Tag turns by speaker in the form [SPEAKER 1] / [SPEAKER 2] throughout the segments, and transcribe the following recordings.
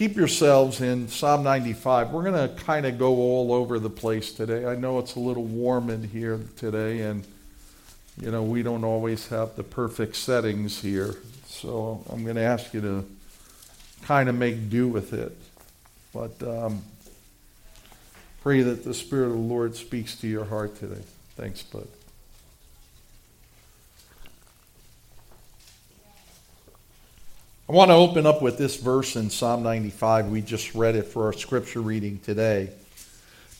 [SPEAKER 1] keep yourselves in Psalm 95. We're going to kind of go all over the place today. I know it's a little warm in here today, and you know we don't always have the perfect settings here. So I'm going to ask you to kind of make do with it. But um, pray that the Spirit of the Lord speaks to your heart today. Thanks, bud. I want to open up with this verse in Psalm 95. We just read it for our scripture reading today.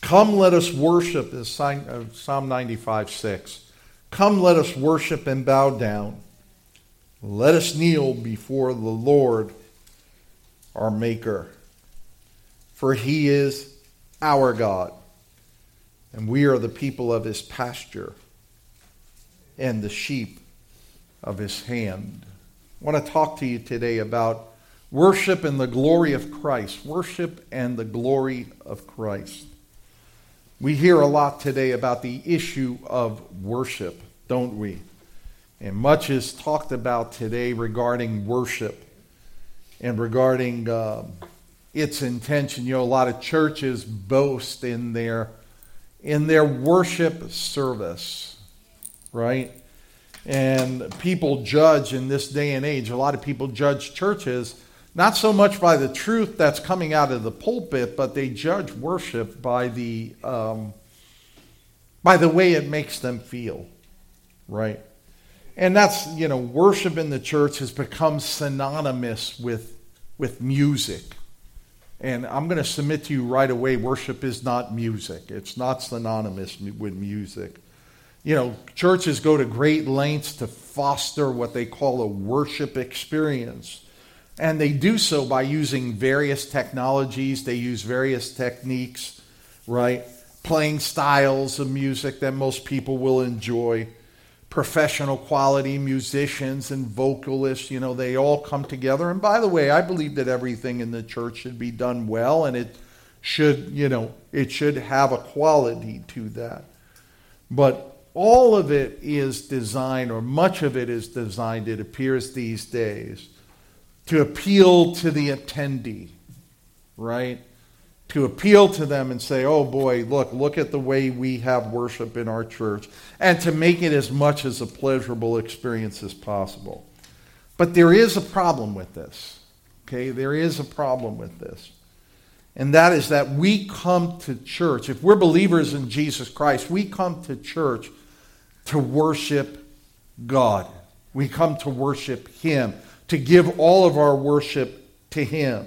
[SPEAKER 1] Come, let us worship, is uh, Psalm 95 6. Come, let us worship and bow down. Let us kneel before the Lord, our Maker. For he is our God, and we are the people of his pasture and the sheep of his hand. I want to talk to you today about worship and the glory of Christ. Worship and the glory of Christ. We hear a lot today about the issue of worship, don't we? And much is talked about today regarding worship and regarding uh, its intention. You know, a lot of churches boast in their in their worship service, right? And people judge in this day and age, a lot of people judge churches not so much by the truth that's coming out of the pulpit, but they judge worship by the, um, by the way it makes them feel, right? And that's, you know, worship in the church has become synonymous with, with music. And I'm going to submit to you right away worship is not music, it's not synonymous with music. You know, churches go to great lengths to foster what they call a worship experience. And they do so by using various technologies, they use various techniques, right? Playing styles of music that most people will enjoy. Professional quality musicians and vocalists, you know, they all come together. And by the way, I believe that everything in the church should be done well and it should, you know, it should have a quality to that. But all of it is designed, or much of it is designed, it appears these days, to appeal to the attendee, right? To appeal to them and say, oh boy, look, look at the way we have worship in our church, and to make it as much as a pleasurable experience as possible. But there is a problem with this, okay? There is a problem with this. And that is that we come to church. If we're believers in Jesus Christ, we come to church to worship God. We come to worship Him, to give all of our worship to Him.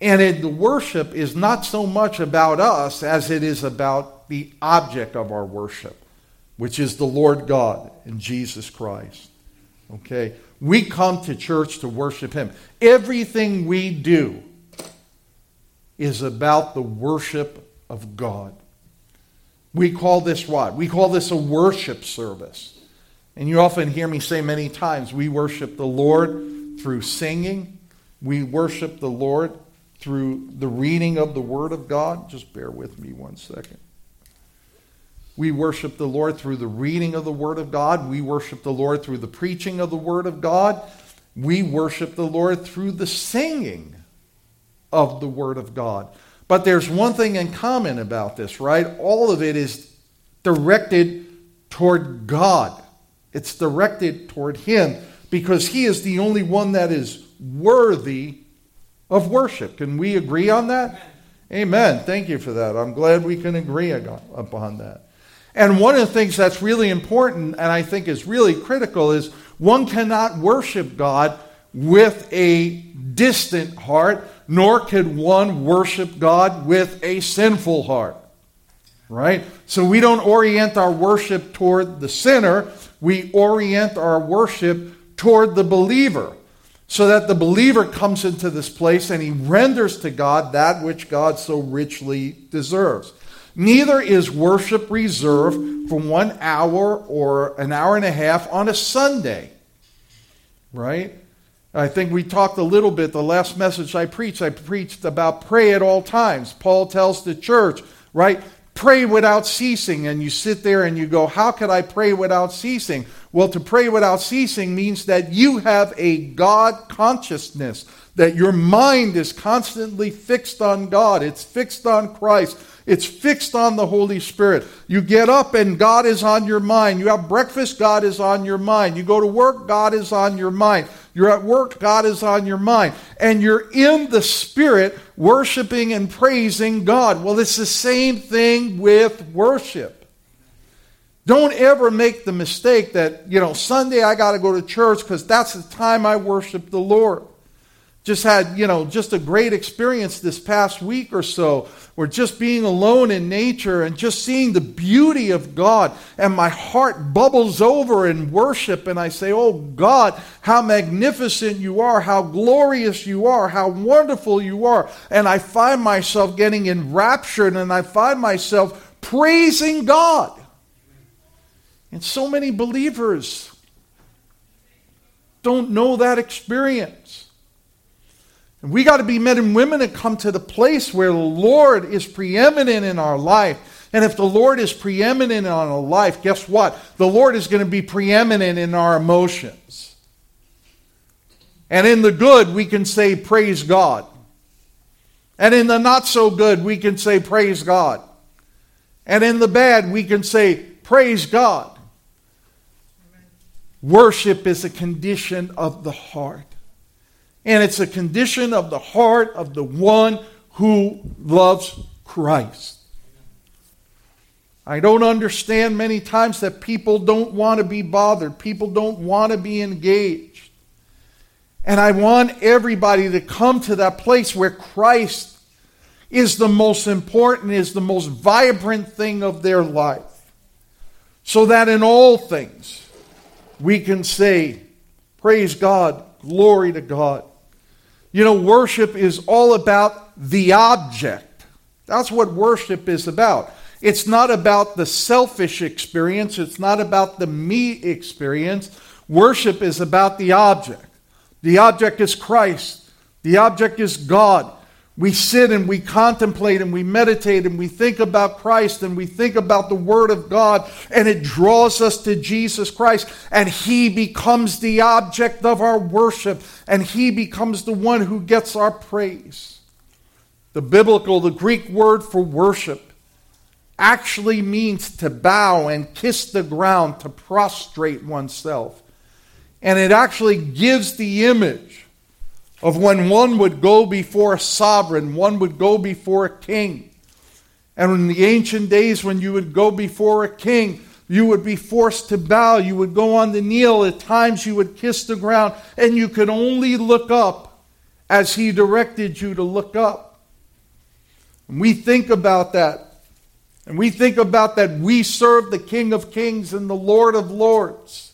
[SPEAKER 1] And it, the worship is not so much about us as it is about the object of our worship, which is the Lord God and Jesus Christ. Okay? We come to church to worship Him. Everything we do is about the worship of God. We call this what? We call this a worship service. And you often hear me say many times we worship the Lord through singing, we worship the Lord through the reading of the Word of God. Just bear with me one second. We worship the Lord through the reading of the Word of God. We worship the Lord through the preaching of the Word of God. We worship the Lord through the singing of the Word of God. But there's one thing in common about this, right? All of it is directed toward God. It's directed toward Him because He is the only one that is worthy of worship. Can we agree on that? Amen. Thank you for that. I'm glad we can agree upon that. And one of the things that's really important and I think is really critical is one cannot worship God with a distant heart nor could one worship God with a sinful heart. Right? So we don't orient our worship toward the sinner, we orient our worship toward the believer. So that the believer comes into this place and he renders to God that which God so richly deserves. Neither is worship reserved for one hour or an hour and a half on a Sunday. Right? I think we talked a little bit, the last message I preached, I preached about pray at all times. Paul tells the church, right? Pray without ceasing. And you sit there and you go, How could I pray without ceasing? Well, to pray without ceasing means that you have a God consciousness, that your mind is constantly fixed on God, it's fixed on Christ, it's fixed on the Holy Spirit. You get up and God is on your mind. You have breakfast, God is on your mind. You go to work, God is on your mind. You're at work, God is on your mind. And you're in the Spirit worshiping and praising God. Well, it's the same thing with worship. Don't ever make the mistake that, you know, Sunday I got to go to church because that's the time I worship the Lord. Just had, you know, just a great experience this past week or so where just being alone in nature and just seeing the beauty of God and my heart bubbles over in worship and I say, Oh God, how magnificent you are, how glorious you are, how wonderful you are. And I find myself getting enraptured and I find myself praising God. And so many believers don't know that experience. And we got to be men and women that come to the place where the Lord is preeminent in our life. And if the Lord is preeminent in our life, guess what? The Lord is going to be preeminent in our emotions. And in the good, we can say, Praise God. And in the not so good, we can say, Praise God. And in the bad, we can say, Praise God. Worship is a condition of the heart. And it's a condition of the heart of the one who loves Christ. I don't understand many times that people don't want to be bothered, people don't want to be engaged. And I want everybody to come to that place where Christ is the most important, is the most vibrant thing of their life. So that in all things, we can say, Praise God, glory to God. You know, worship is all about the object. That's what worship is about. It's not about the selfish experience, it's not about the me experience. Worship is about the object. The object is Christ, the object is God. We sit and we contemplate and we meditate and we think about Christ and we think about the Word of God and it draws us to Jesus Christ and He becomes the object of our worship and He becomes the one who gets our praise. The biblical, the Greek word for worship actually means to bow and kiss the ground, to prostrate oneself. And it actually gives the image of when one would go before a sovereign, one would go before a king. And in the ancient days, when you would go before a king, you would be forced to bow. You would go on the kneel. At times, you would kiss the ground, and you could only look up as he directed you to look up. And we think about that. And we think about that we serve the King of Kings and the Lord of Lords.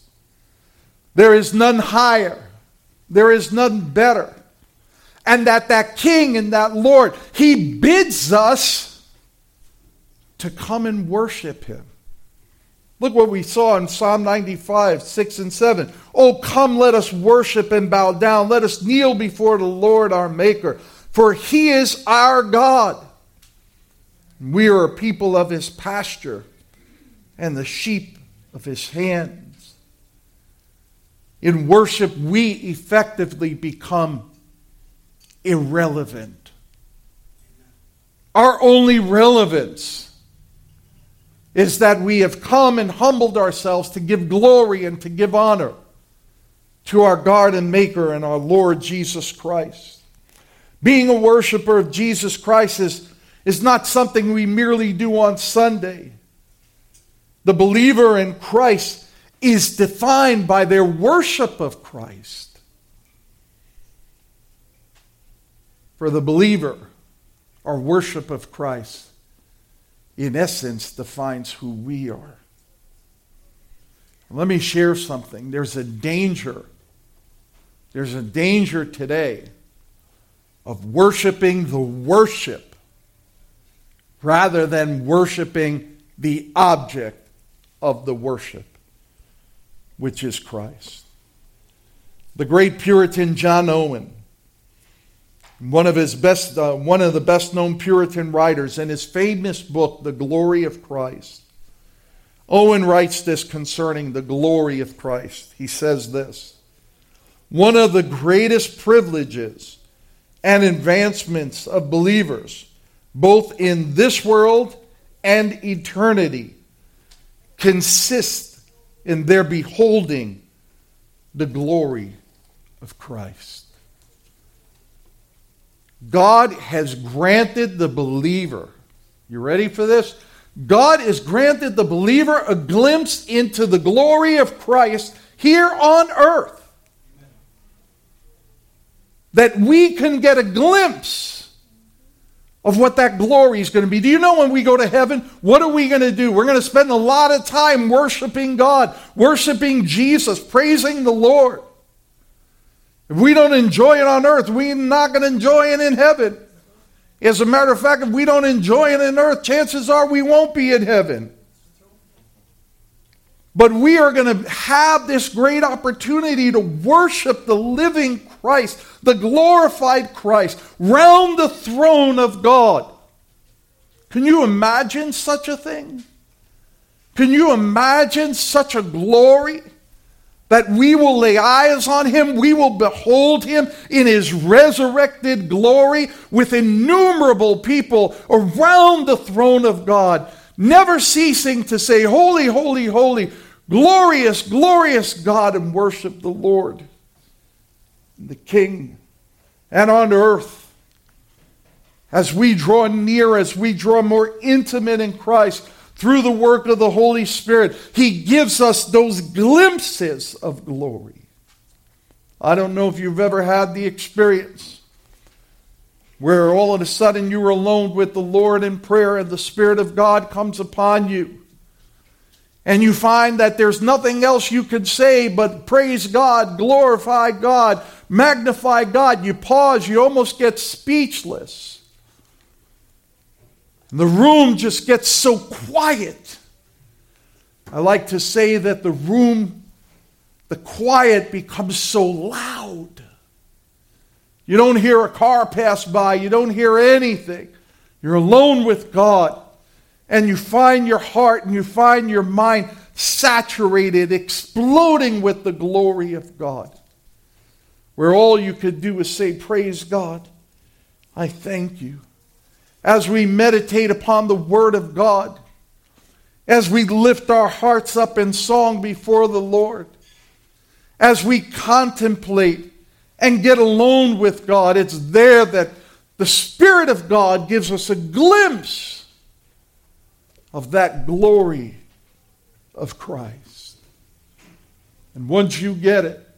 [SPEAKER 1] There is none higher. There is none better. And that that king and that Lord, he bids us to come and worship him. Look what we saw in Psalm 95, 6 and 7. Oh, come, let us worship and bow down. Let us kneel before the Lord our Maker, for he is our God. We are a people of his pasture and the sheep of his hand. In worship, we effectively become irrelevant. Our only relevance is that we have come and humbled ourselves to give glory and to give honor to our God and Maker and our Lord Jesus Christ. Being a worshiper of Jesus Christ is, is not something we merely do on Sunday. The believer in Christ is defined by their worship of Christ. For the believer, our worship of Christ, in essence, defines who we are. Let me share something. There's a danger. There's a danger today of worshiping the worship rather than worshiping the object of the worship which is Christ. The great Puritan John Owen, one of his best, uh, one of the best known Puritan writers, in his famous book, The Glory of Christ, Owen writes this concerning the glory of Christ. He says this One of the greatest privileges and advancements of believers, both in this world and eternity, consist in their beholding the glory of Christ. God has granted the believer, you ready for this? God has granted the believer a glimpse into the glory of Christ here on earth. That we can get a glimpse of what that glory is going to be. Do you know when we go to heaven, what are we going to do? We're going to spend a lot of time worshiping God, worshiping Jesus, praising the Lord. If we don't enjoy it on earth, we're not going to enjoy it in heaven. As a matter of fact, if we don't enjoy it in earth, chances are we won't be in heaven. But we are going to have this great opportunity to worship the living Christ, the glorified Christ, round the throne of God. Can you imagine such a thing? Can you imagine such a glory? that we will lay eyes on him, we will behold him in his resurrected glory with innumerable people around the throne of God, never ceasing to say, Holy, holy, holy, glorious, glorious God, and worship the Lord, the King, and on earth. As we draw near, as we draw more intimate in Christ, through the work of the Holy Spirit, He gives us those glimpses of glory. I don't know if you've ever had the experience where all of a sudden you are alone with the Lord in prayer and the Spirit of God comes upon you. And you find that there's nothing else you could say but praise God, glorify God, magnify God. You pause, you almost get speechless. The room just gets so quiet. I like to say that the room, the quiet becomes so loud. You don't hear a car pass by, you don't hear anything. You're alone with God, and you find your heart and you find your mind saturated, exploding with the glory of God. Where all you could do is say, Praise God. I thank you as we meditate upon the Word of God, as we lift our hearts up in song before the Lord, as we contemplate and get alone with God, it's there that the Spirit of God gives us a glimpse of that glory of Christ. And once you get it,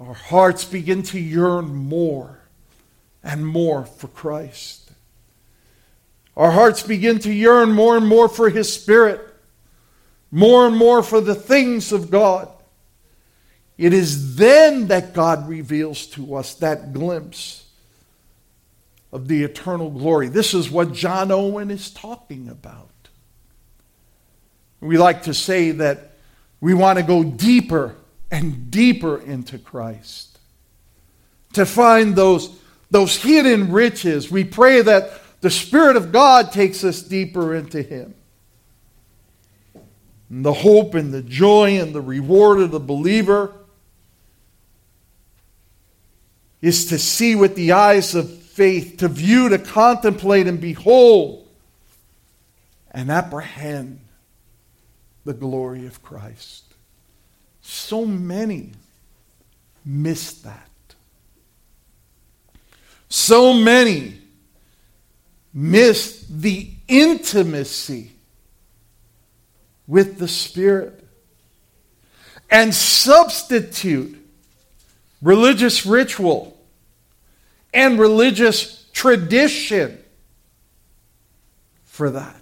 [SPEAKER 1] our hearts begin to yearn more and more for Christ. Our hearts begin to yearn more and more for His Spirit, more and more for the things of God. It is then that God reveals to us that glimpse of the eternal glory. This is what John Owen is talking about. We like to say that we want to go deeper and deeper into Christ, to find those those hidden riches. We pray that the Spirit of God takes us deeper into Him. And the hope and the joy and the reward of the believer is to see with the eyes of faith, to view, to contemplate, and behold and apprehend the glory of Christ. So many miss that. So many miss the intimacy with the Spirit and substitute religious ritual and religious tradition for that.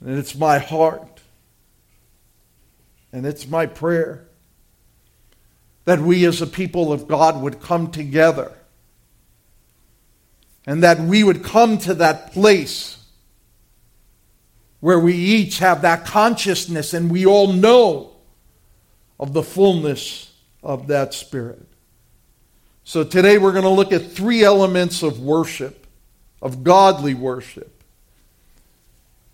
[SPEAKER 1] And it's my heart and it's my prayer that we as a people of God would come together and that we would come to that place where we each have that consciousness and we all know of the fullness of that Spirit. So today we're going to look at three elements of worship, of godly worship.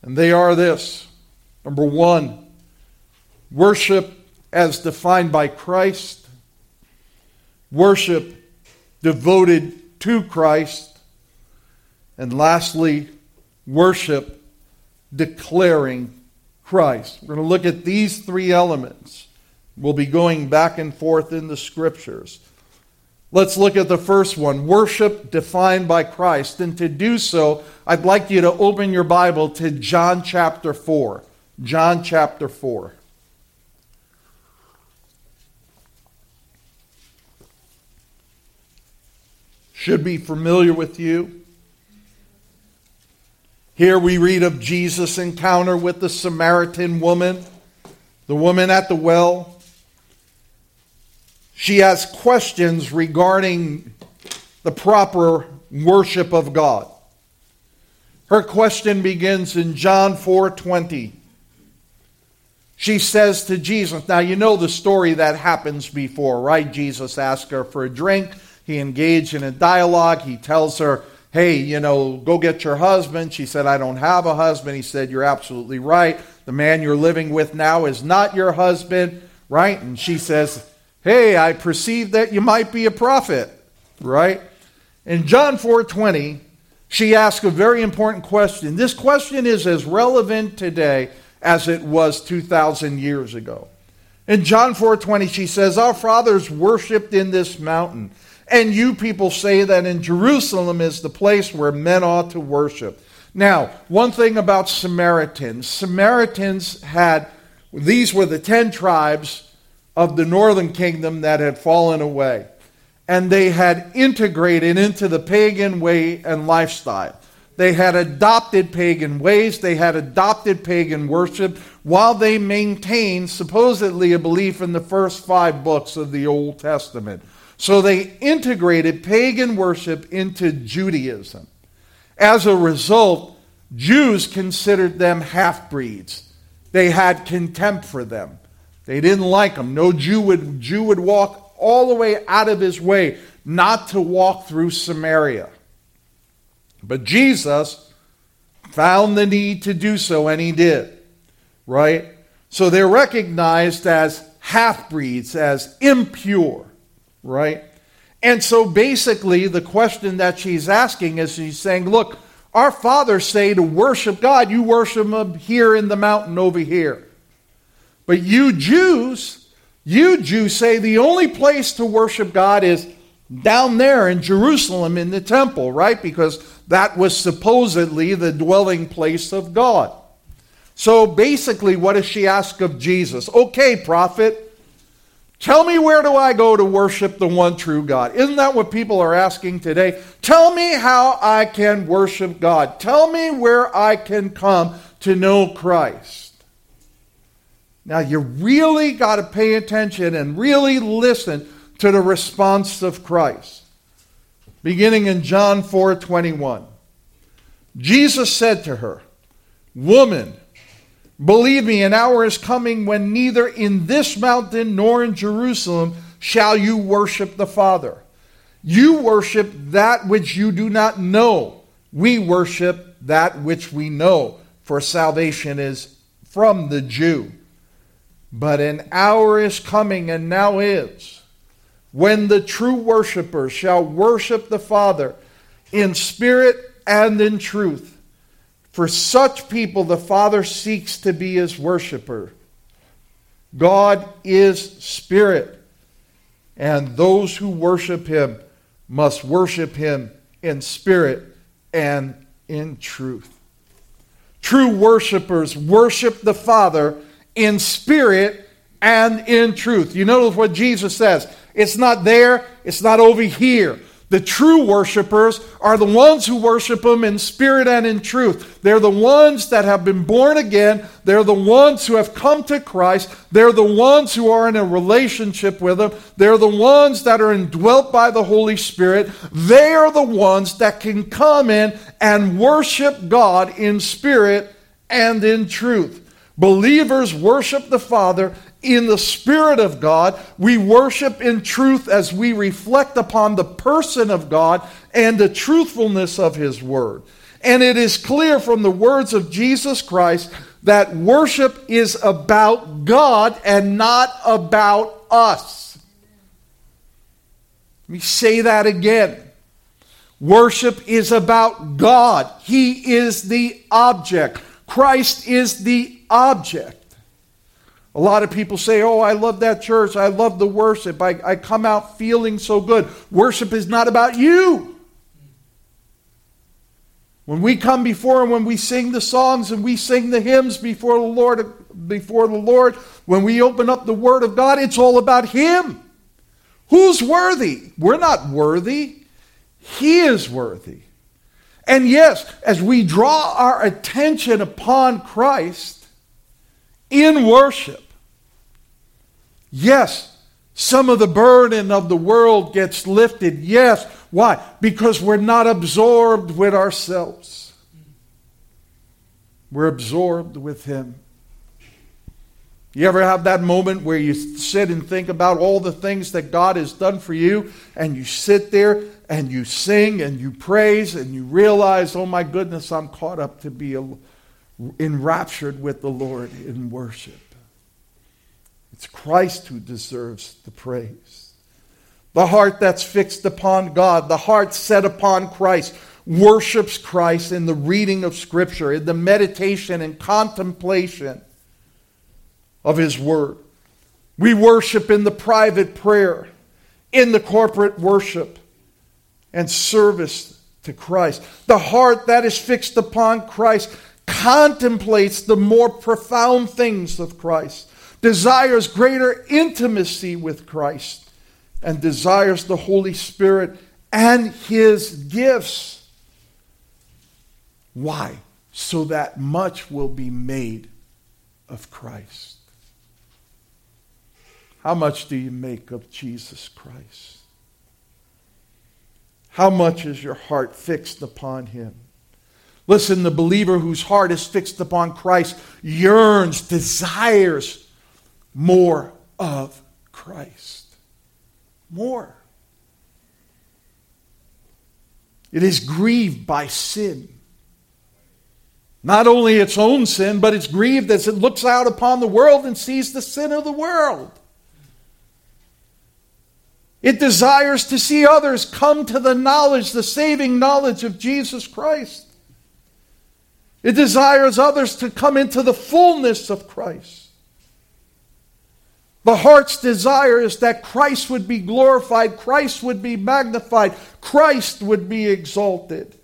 [SPEAKER 1] And they are this number one, worship as defined by Christ. worship devoted to Christ. And lastly, worship declaring Christ. We're going to look at these three elements. We'll be going back and forth in the scriptures. Let's look at the first one worship defined by Christ. And to do so, I'd like you to open your Bible to John chapter 4. John chapter 4. Should be familiar with you. Here we read of Jesus' encounter with the Samaritan woman, the woman at the well. She has questions regarding the proper worship of God. Her question begins in John 4:20. She says to Jesus, now you know the story that happens before, right? Jesus asked her for a drink. He engaged in a dialogue. He tells her, hey, you know, go get your husband. She said, I don't have a husband. He said, You're absolutely right. The man you're living with now is not your husband, right? And she says, Hey, I perceive that you might be a prophet, right? In John 4:20, she asks a very important question. This question is as relevant today as it was 2,000 years ago. In John 4:20, she says, "Our fathers worshipped in this mountain." And you people say that in Jerusalem is the place where men ought to worship. Now, one thing about Samaritans Samaritans had, these were the 10 tribes of the northern kingdom that had fallen away. And they had integrated into the pagan way and lifestyle. They had adopted pagan ways, they had adopted pagan worship, while they maintained supposedly a belief in the first five books of the Old Testament. So they integrated pagan worship into Judaism. As a result, Jews considered them half breeds. They had contempt for them. They didn't like him. No Jew would, Jew would walk all the way out of his way not to walk through Samaria. But Jesus found the need to do so, and he did. Right? So they're recognized as half breeds, as impure right? And so basically, the question that she's asking is she's saying, Look, our fathers say to worship God, you worship Him here in the mountain over here. But you Jews, you Jews say the only place to worship God is down there in Jerusalem in the temple, right? Because that was supposedly the dwelling place of God. So basically, what does she ask of Jesus? Okay, prophet. Tell me where do I go to worship the one true God? Isn't that what people are asking today? Tell me how I can worship God. Tell me where I can come to know Christ. Now, you really got to pay attention and really listen to the response of Christ. Beginning in John 4 21. Jesus said to her, Woman, Believe me, an hour is coming when neither in this mountain nor in Jerusalem shall you worship the Father. You worship that which you do not know. We worship that which we know, for salvation is from the Jew. But an hour is coming, and now is, when the true worshippers shall worship the Father in spirit and in truth. For such people, the Father seeks to be his worshiper. God is spirit, and those who worship him must worship him in spirit and in truth. True worshipers worship the Father in spirit and in truth. You notice what Jesus says. It's not there, it's not over here. The true worshipers are the ones who worship Him in spirit and in truth. They're the ones that have been born again. They're the ones who have come to Christ. They're the ones who are in a relationship with Him. They're the ones that are indwelt by the Holy Spirit. They are the ones that can come in and worship God in spirit and in truth. Believers worship the Father in the Spirit of God. We worship in truth as we reflect upon the person of God and the truthfulness of His Word. And it is clear from the words of Jesus Christ that worship is about God and not about us. Let me say that again. Worship is about God. He is the object. Christ is the object. A lot of people say, Oh, I love that church. I love the worship. I, I come out feeling so good. Worship is not about you. When we come before and when we sing the songs and we sing the hymns before the Lord, before the Lord, when we open up the Word of God, it's all about Him. Who's worthy? We're not worthy. He is worthy. And yes, as we draw our attention upon Christ in worship, yes, some of the burden of the world gets lifted. Yes. Why? Because we're not absorbed with ourselves. We're absorbed with Him. You ever have that moment where you sit and think about all the things that God has done for you, and you sit there and you sing and you praise and you realize, oh my goodness, I'm caught up to be enraptured with the Lord in worship. It's Christ who deserves the praise. The heart that's fixed upon God, the heart set upon Christ, worships Christ in the reading of Scripture, in the meditation and contemplation of His Word. We worship in the private prayer, in the corporate worship, and service to Christ. The heart that is fixed upon Christ contemplates the more profound things of Christ, desires greater intimacy with Christ, and desires the Holy Spirit and His gifts. Why? So that much will be made of Christ. How much do you make of Jesus Christ? How much is your heart fixed upon Him? Listen, the believer whose heart is fixed upon Christ yearns, desires more of Christ. More. It is grieved by sin. Not only its own sin, but it's grieved as it looks out upon the world and sees the sin of the world. It desires to see others come to the knowledge, the saving knowledge of Jesus Christ. It desires others to come into the fullness of Christ. The heart's desire is that Christ would be glorified, Christ would be magnified, Christ would be exalted,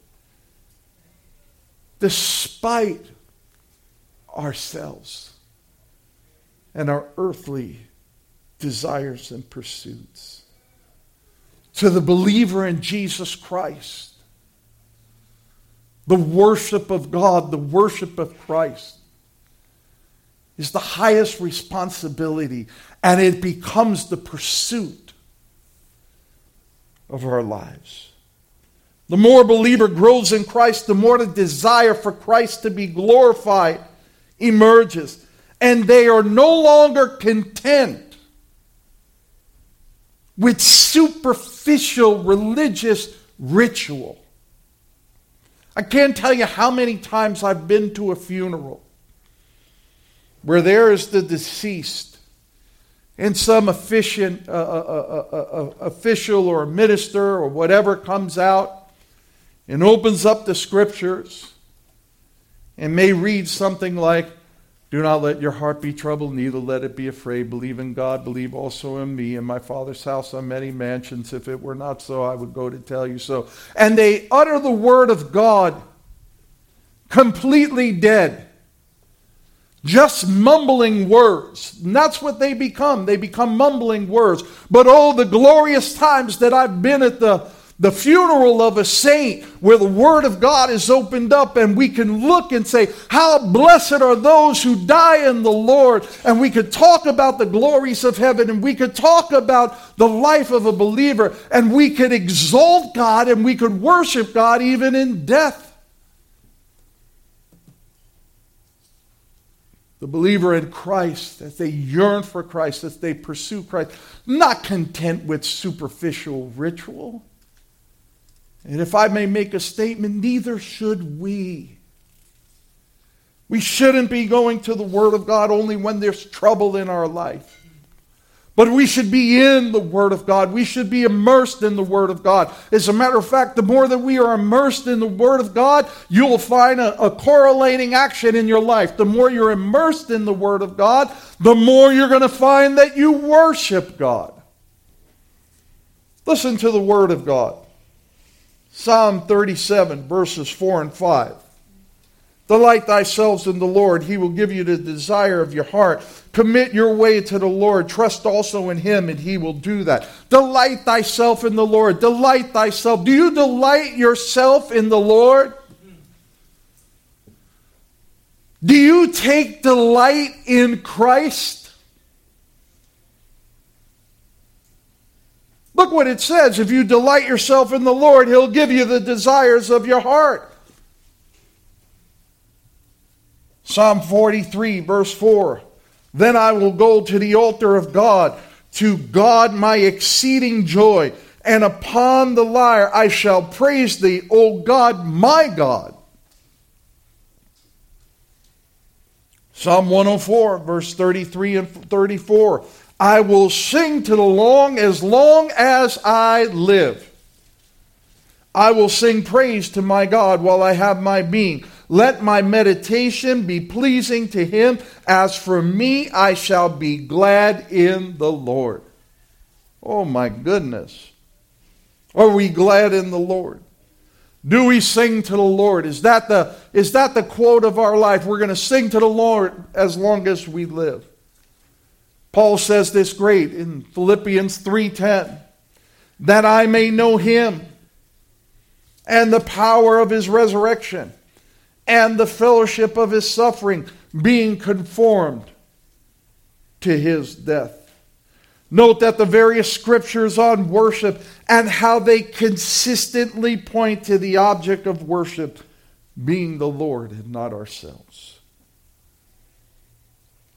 [SPEAKER 1] despite ourselves and our earthly desires and pursuits to the believer in Jesus Christ. The worship of God, the worship of Christ is the highest responsibility, and it becomes the pursuit of our lives. The more a believer grows in Christ, the more the desire for Christ to be glorified emerges. And they are no longer content with superficial religious ritual. I can't tell you how many times I've been to a funeral where there is the deceased and some efficient, uh, uh, uh, official or minister or whatever comes out and opens up the scriptures and may read something like, do not let your heart be troubled, neither let it be afraid. Believe in God, believe also in me. In my Father's house are many mansions. If it were not so, I would go to tell you so. And they utter the word of God completely dead. Just mumbling words. And that's what they become. They become mumbling words. But oh, the glorious times that I've been at the the funeral of a saint where the Word of God is opened up and we can look and say, How blessed are those who die in the Lord. And we could talk about the glories of heaven and we could talk about the life of a believer and we could exalt God and we could worship God even in death. The believer in Christ, as they yearn for Christ, as they pursue Christ, not content with superficial ritual and if I may make a statement, neither should we. We shouldn't be going to the Word of God only when there's trouble in our life. But we should be in the Word of God. We should be immersed in the Word of God. As a matter of fact, the more that we are immersed in the Word of God, you will find a, a, correlating action in your life. The more you're immersed in the Word of God, the more you're going to find that you worship God. Listen to the Word of God Psalm 37, verses 4 and 5. Delight thyself in the Lord. He will give you the desire of your heart. Commit your way to the Lord. Trust also in him, and he will do that. Delight thyself in the Lord. Delight thyself. Do you delight yourself in the Lord? Do you take delight in Christ? Look what it says. If you delight yourself in the Lord, he'll give you the desires of your heart. Psalm 43, verse 4. Then I will go to the altar of God, to God my exceeding joy, and upon the lyre I shall praise thee, O God, my God. Psalm 104, verse 33 and 34. I will sing to the long as long as I live. I will sing praise to my God while I have my being. Let my meditation be pleasing to him. As for me, I shall be glad in the Lord. Oh my goodness. Are we glad in the Lord? Do we sing to the Lord? Is that the, is that the quote of our life? We're going to sing to the Lord as long as we live. Paul says this great in Philippians 3:10 that I may know him and the power of his resurrection and the fellowship of his suffering, being conformed to his death. Note that the various scriptures on worship and how they consistently point to the object of worship being the Lord and not ourselves.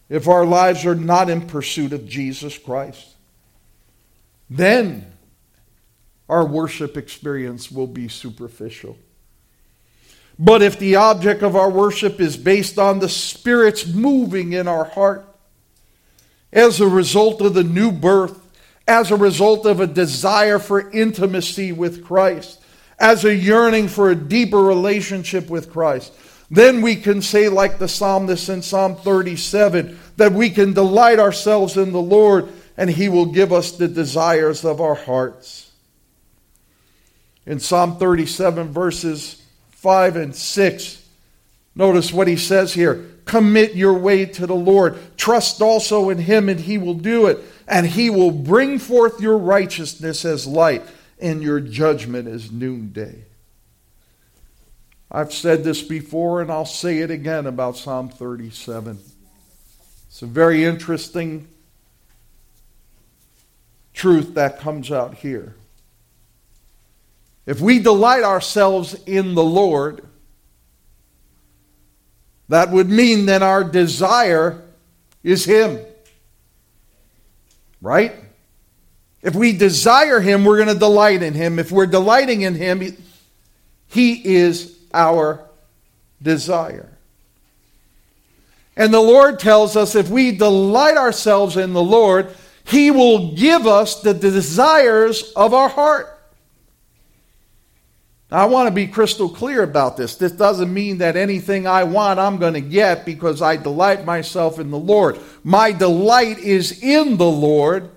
[SPEAKER 1] If our lives are not in pursuit of Jesus Christ, then our worship experience will be superficial. But if the object of our worship is based on the Spirit's moving in our heart, as a result of the new birth, as a result of a desire for intimacy with Christ, as a yearning for a deeper relationship with Christ, then we can say, like the psalmist in Psalm 37, that we can delight ourselves in the Lord and He will give us the desires of our hearts. In Psalm 37, verses 5 and 6. Notice what he says here commit your way to the Lord. Trust also in him, and he will do it. And he will bring forth your righteousness as light, and your judgment as noonday. I've said this before, and I'll say it again about Psalm 37. It's a very interesting truth that comes out here. If we delight ourselves in the Lord, that would mean that our desire is Him. Right? If we desire Him, we're going to delight in Him. If we're delighting in Him, He is our desire. And the Lord tells us if we delight ourselves in the Lord, He will give us the desires of our heart. I want to be crystal clear about this. This doesn't mean that anything I want I'm going to get because I delight myself in the Lord. My delight is in the Lord.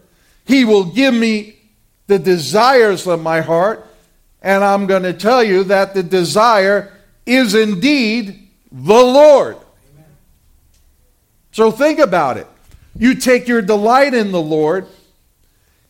[SPEAKER 1] He will give me the desires of my heart, and I'm going to tell you that the desire is indeed the Lord. Amen. So think about it. You take your delight in the Lord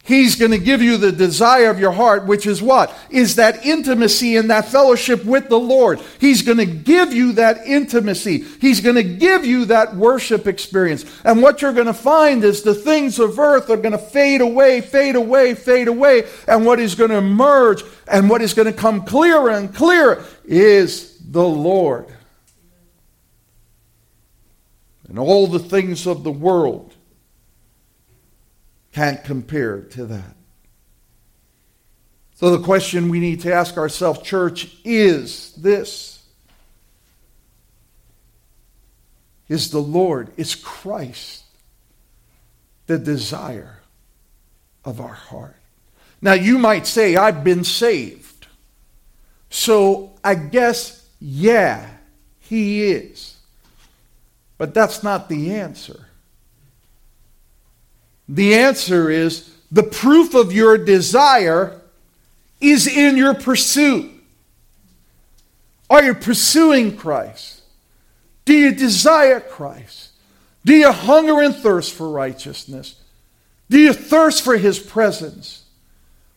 [SPEAKER 1] He's going to give you the desire of your heart, which is what? Is that intimacy and that fellowship with the Lord. He's going to give you that intimacy. He's going to give you that worship experience. And what you're going to find is the things of earth are going to fade away, fade away, fade away. And what is going to emerge and what is going to come clearer and clearer is the Lord. And all the things of the world can't compare to that. So, the question we need to ask ourselves, church, is this Is the Lord, is Christ the desire of our heart. Now, you might say, I've been saved. So I guess, yeah, he is. But that's not the answer. The answer is the proof of your desire is in your pursuit. Are you pursuing Christ? Do you desire Christ? Do you hunger and thirst for righteousness? Do you thirst for his presence?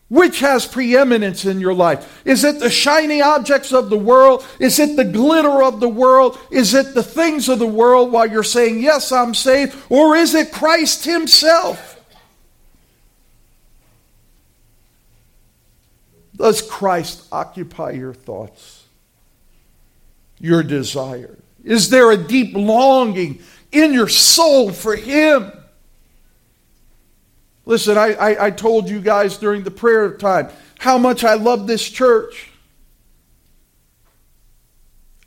[SPEAKER 1] Which has preeminence in your life? Is it the shiny objects of the world? Is it the glitter of the world? Is it the things of the world while you're saying, Yes, I'm saved? Or is it Christ Himself? Does Christ occupy your thoughts, your desire? Is there a deep longing in your soul for Him? Listen, I, I, I, told you guys during the prayer time how much I love this church.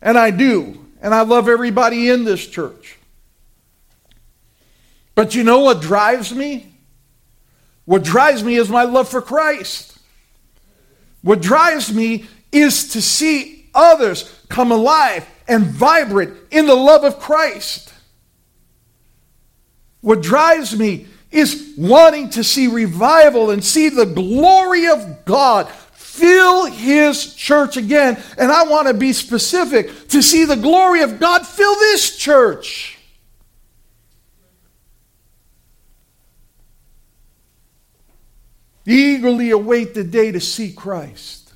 [SPEAKER 1] And I do. And I love everybody in this church. But you know what drives me? What drives me is my love for Christ. What drives me is to see others come alive and vibrant in the love of Christ. What drives me is wanting to see revival and see the glory of God fill his church again. And I want to be specific to see the glory of God fill this church. Eagerly await the day to see Christ.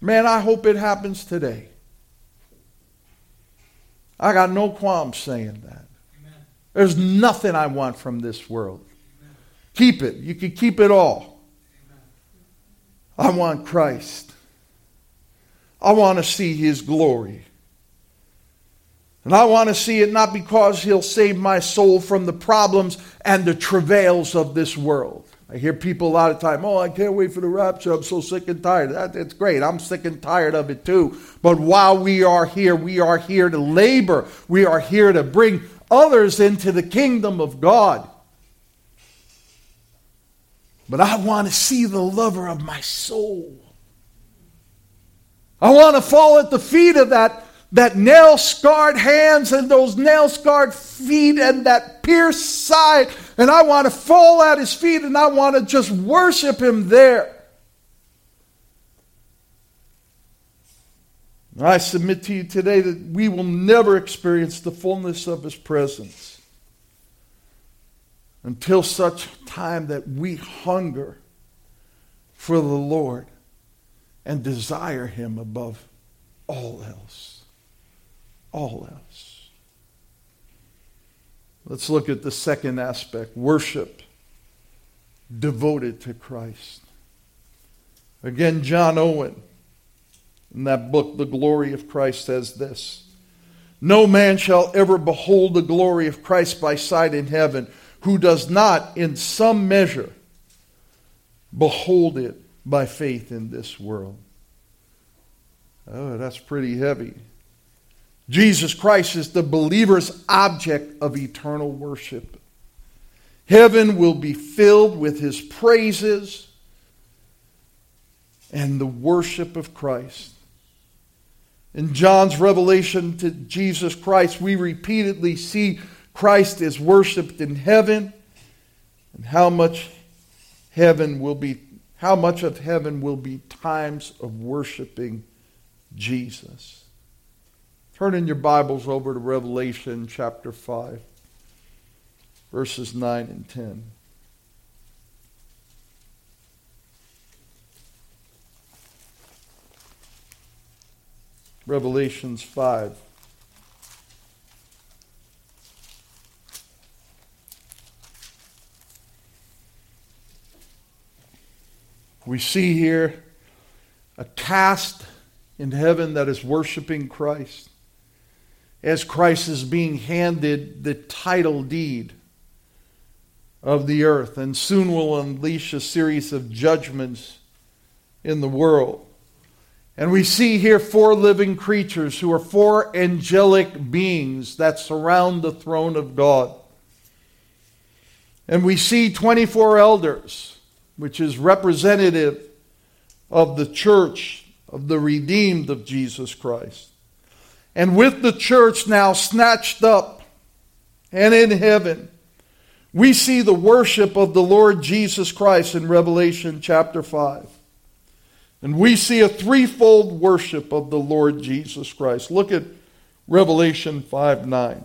[SPEAKER 1] Man, I hope it happens today. I got no qualms saying that. There's nothing I want from this world. Keep it. You can keep it all. I want Christ. I want to see his glory. And I want to see it not because he'll save my soul from the problems and the travails of this world. I hear people a lot of time, oh, I can't wait for the rapture. I'm so sick and tired. That, it's great. I'm sick and tired of it too. But while we are here, we are here to labor. We are here to bring others into the kingdom of God. But I want to see the lover of my soul. I want to fall at the feet of that that nail scarred hands and those nail scarred feet and that pierced side. And I want to fall at his feet and I want to just worship him there. I submit to you today that we will never experience the fullness of his presence until such time that we hunger for the Lord and desire him above all else all else. Let's look at the second aspect worship devoted to Christ. Again, John Owen, in that book, The Glory of Christ, says this No man shall ever behold the glory of Christ by sight in heaven who does not, in some measure, behold it by faith in this world. Oh, that's pretty heavy. Jesus Christ is the believer's object of eternal worship. Heaven will be filled with his praises and the worship of Christ. In John's revelation to Jesus Christ, we repeatedly see Christ is worshiped in heaven and how much heaven will be how much of heaven will be times of worshiping Jesus. Turn in your Bibles over to Revelation chapter 5, verses 9 and 10. Revelations 5. We see here a cast in heaven that is worshiping Christ as Christ is being handed the title deed of the earth and soon will unleash a series of judgments in the world. And we see here four living creatures who are four angelic beings that surround the throne of God. And we see 24 elders, which is representative of the church of the redeemed of Jesus Christ. And with the church now snatched up and in heaven, we see the worship of the Lord Jesus Christ in Revelation chapter 5. And we see a threefold worship of the Lord Jesus Christ. Look at Revelation 5 9.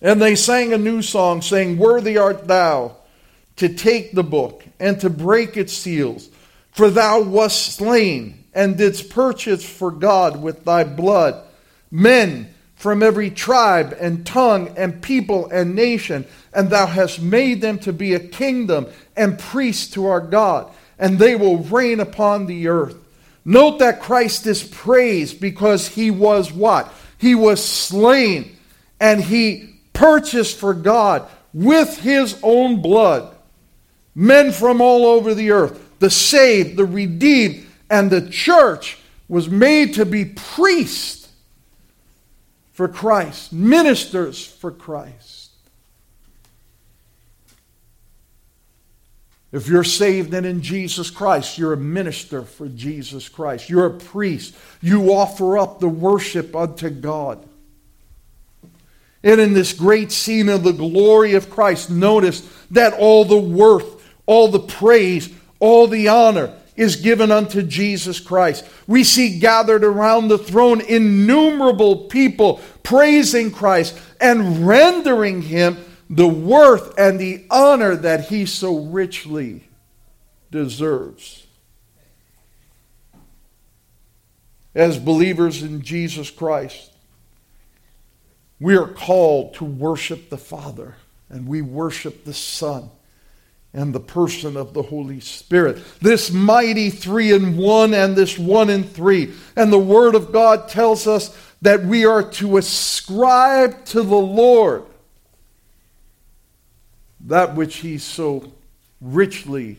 [SPEAKER 1] And they sang a new song, saying, Worthy art thou to take the book and to break its seals, for thou wast slain and didst purchase for God with thy blood men from every tribe and tongue and people and nation, and thou hast made them to be a kingdom and priests to our God, and they will reign upon the earth. Note that Christ is praised because he was what? He was slain and he purchased for God with his own blood men from all over the earth, the saved, the redeemed, and the church was made to be priests for Christ, ministers for Christ. If you're saved and in Jesus Christ, you're a minister for Jesus Christ. You're a priest. You offer up the worship unto God. And in this great scene of the glory of Christ, notice that all the worth, all the praise, all the honor is given unto Jesus Christ. We see gathered around the throne innumerable people praising Christ and rendering him the worth and the honor that he so richly deserves. As believers in Jesus Christ, we are called to worship the Father and we worship the Son and the person of the Holy Spirit. This mighty three in one and this one in three. And the Word of God tells us that we are to ascribe to the Lord that which He so richly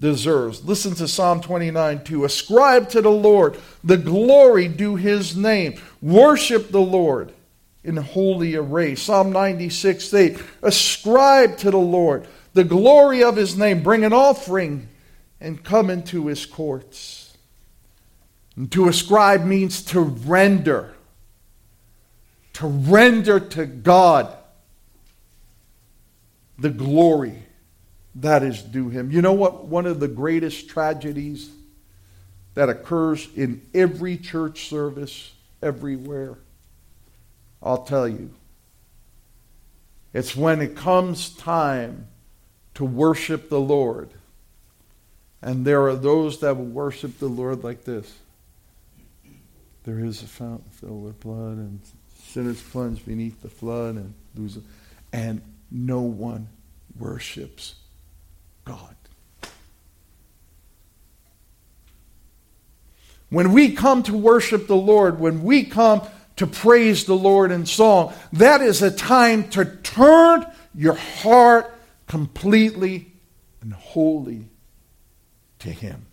[SPEAKER 1] deserves. Listen to Psalm 29 2. Ascribe to the Lord the glory due His name. Worship the Lord in holy array. Psalm 96 8. Ascribe to the Lord the glory of his name, bring an offering, and come into his courts. And to ascribe means to render, to render to God the glory that is due him. You know what? One of the greatest tragedies that occurs in every church service everywhere, I'll tell you. It's when it comes time to worship the Lord. And there are those that will worship the Lord like this. There is a fountain filled with blood, and sinners plunge beneath the flood, and lose, and no one worships God. When we come to worship the Lord, when we come to praise the Lord in song, that is a time to turn your heart completely and wholly to Him.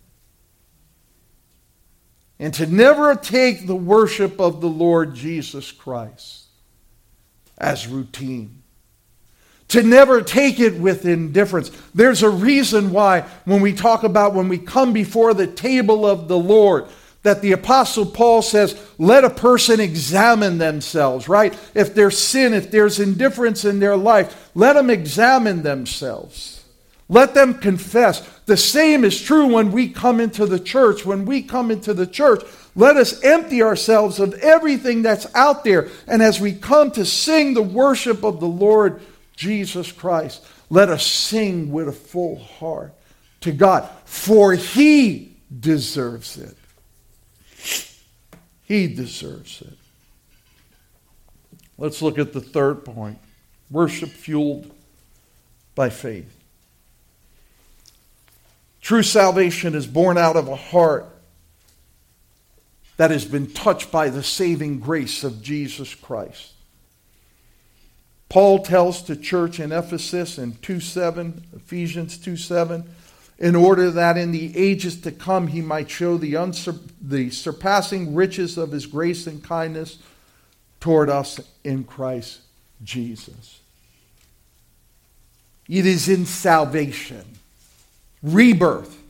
[SPEAKER 1] And to never take the worship of the Lord Jesus Christ as routine. To never take it with indifference. There's a reason why, when we talk about when we come before the table of the Lord, that the Apostle Paul says, let a person examine themselves, right? If there's sin, if there's indifference in their life, let them examine themselves. Let them confess. The same is true when we come into the church. When we come into the church, let us empty ourselves of everything that's out there. And as we come to sing the worship of the Lord Jesus Christ, let us sing with a full heart to God, for He deserves it. He deserves it. Let's look at the third point worship fueled by faith. True salvation is born out of a heart that has been touched by the saving grace of Jesus Christ. Paul tells the church in Ephesus in 2 7, Ephesians 2 7, in order that in the ages to come he might show the, unsur- the surpassing riches of his grace and kindness toward us in Christ Jesus. It is in salvation, rebirth,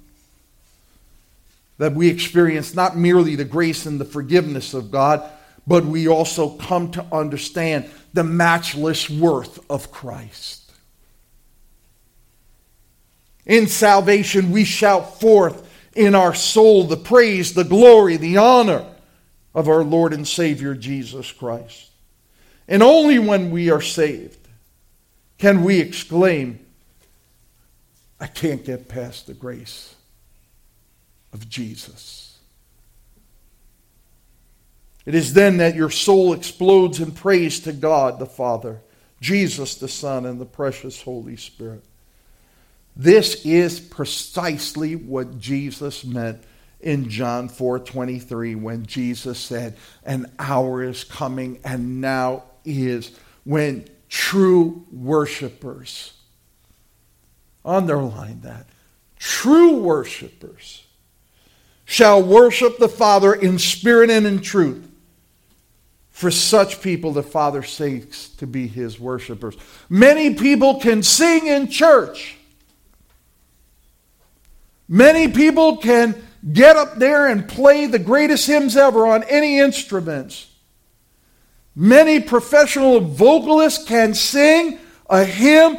[SPEAKER 1] that we experience not merely the grace and the forgiveness of God, but we also come to understand the matchless worth of Christ. In salvation, we shout forth in our soul the praise, the glory, the honor of our Lord and Savior Jesus Christ. And only when we are saved can we exclaim, I can't get past the grace of Jesus. It is then that your soul explodes in praise to God the Father, Jesus the Son, and the precious Holy Spirit. This is precisely what Jesus meant in John 4:23 when Jesus said, "An hour is coming and now is when true worshipers underline that true worshipers shall worship the Father in spirit and in truth. For such people, the Father seeks to be his worshipers. Many people can sing in church. Many people can get up there and play the greatest hymns ever on any instruments. Many professional vocalists can sing a hymn,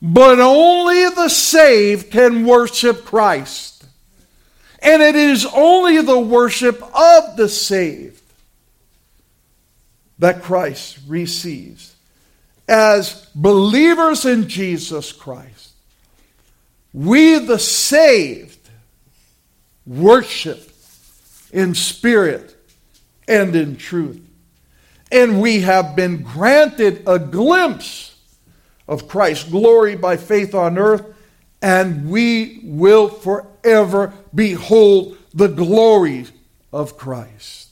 [SPEAKER 1] but only the saved can worship Christ. And it is only the worship of the saved that Christ receives. As believers in Jesus Christ, we, the saved, worship in spirit and in truth. And we have been granted a glimpse of Christ's glory by faith on earth, and we will forever behold the glory of Christ.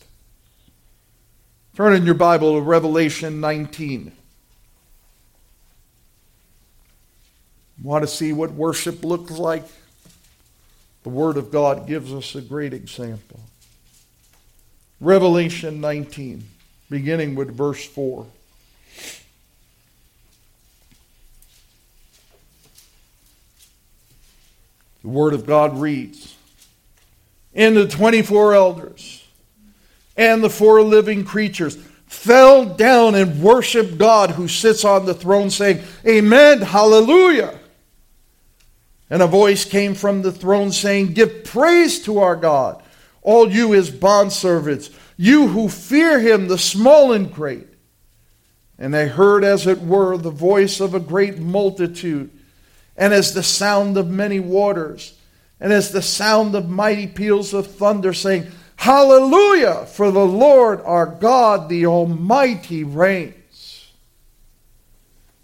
[SPEAKER 1] Turn in your Bible to Revelation 19. Want to see what worship looks like? The Word of God gives us a great example. Revelation 19, beginning with verse 4. The Word of God reads And the 24 elders and the four living creatures fell down and worshiped God who sits on the throne, saying, Amen, hallelujah. And a voice came from the throne saying, Give praise to our God, all you his bondservants, you who fear him, the small and great. And they heard, as it were, the voice of a great multitude, and as the sound of many waters, and as the sound of mighty peals of thunder, saying, Hallelujah! For the Lord our God, the Almighty, reigns.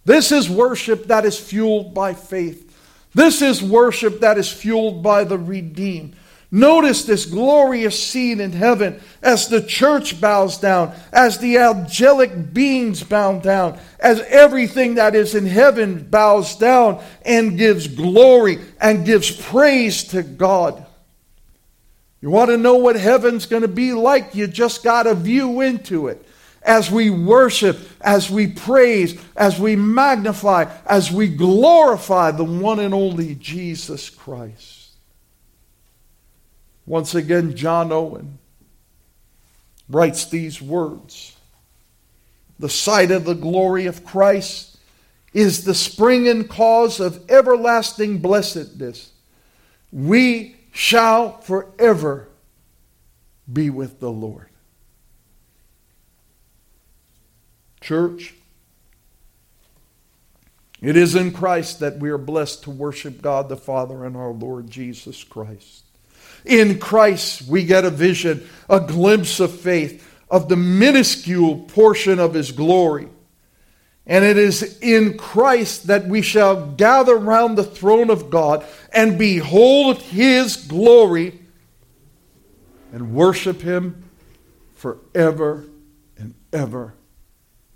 [SPEAKER 1] This is worship that is fueled by faith. This is worship that is fueled by the redeemed. Notice this glorious scene in heaven as the church bows down, as the angelic beings bow down, as everything that is in heaven bows down and gives glory and gives praise to God. You want to know what heaven's going to be like? You just got a view into it as we worship, as we praise, as we magnify, as we glorify the one and only Jesus Christ. Once again, John Owen writes these words The sight of the glory of Christ is the spring and cause of everlasting blessedness. We shall forever be with the Lord. Church, it is in Christ that we are blessed to worship God the Father and our Lord Jesus Christ. In Christ, we get a vision, a glimpse of faith, of the minuscule portion of His glory. And it is in Christ that we shall gather round the throne of God and behold His glory and worship Him forever and ever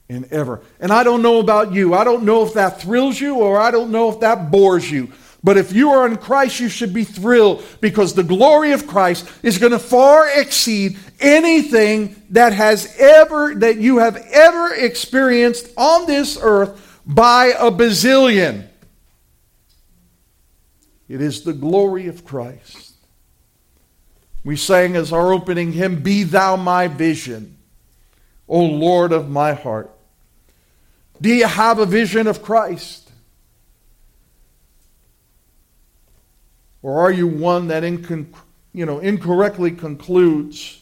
[SPEAKER 1] and ever. And I don't know about you. I don't know if that thrills you or I don't know if that bores you. But if you are in Christ, you should be thrilled because the glory of Christ is going to far exceed anything that has ever that you have ever experienced on this earth by a bazillion. It is the glory of Christ. We sang as our opening hymn, Be Thou My Vision, O Lord of my heart. Do you have a vision of Christ? Or are you one that you know, incorrectly concludes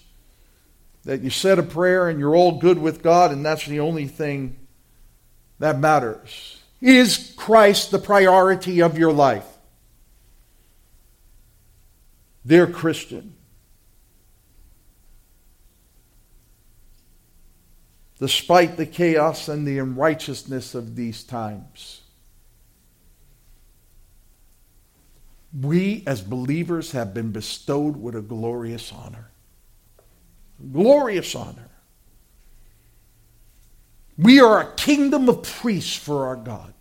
[SPEAKER 1] that you said a prayer and you're all good with God and that's the only thing that matters? Is Christ the priority of your life? Dear Christian, despite the chaos and the unrighteousness of these times, we as believers have been bestowed with a glorious honor. Glorious honor. We are a kingdom of priests for our God.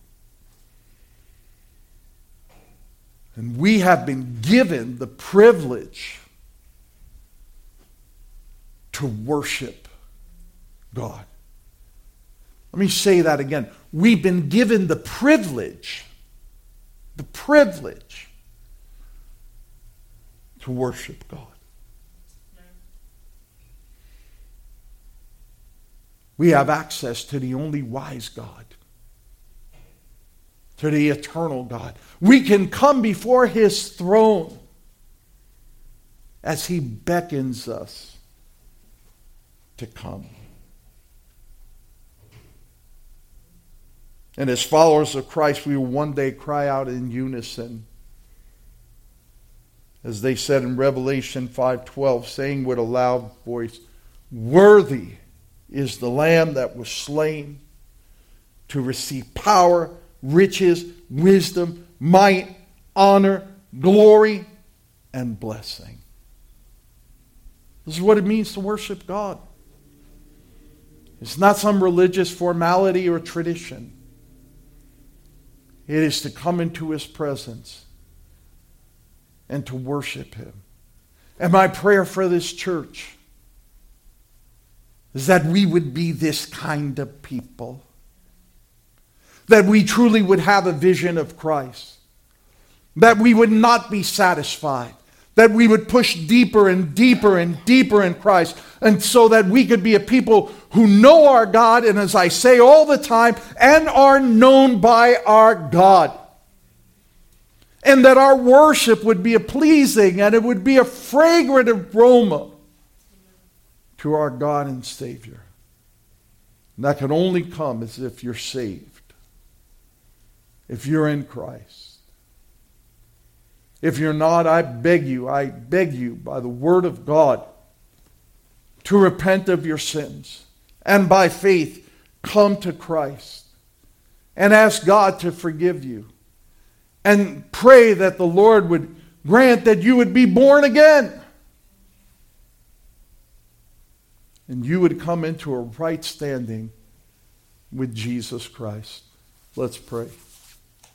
[SPEAKER 1] And we have been given the privilege to worship God. Let me say that again. We've been given the privilege, the privilege to worship God. We have access to the only wise God to the eternal God. We can come before his throne as he beckons us to come. And as followers of Christ, we will one day cry out in unison. As they said in Revelation 5:12, saying with a loud voice, "Worthy is the lamb that was slain to receive power, riches, wisdom, might, honor, glory, and blessing. This is what it means to worship God. It's not some religious formality or tradition. It is to come into His presence and to worship Him. And my prayer for this church is that we would be this kind of people that we truly would have a vision of Christ, that we would not be satisfied, that we would push deeper and deeper and deeper in Christ, and so that we could be a people who know our God, and as I say all the time, and are known by our God. And that our worship would be a pleasing and it would be a fragrant aroma to our God and Savior. And that can only come as if you're saved if you're in Christ. If you're not, I beg you, I beg you by the word of God to repent of your sins and by faith come to Christ and ask God to forgive you and pray that the Lord would grant that you would be born again and you would come into a right standing with Jesus Christ. Let's pray.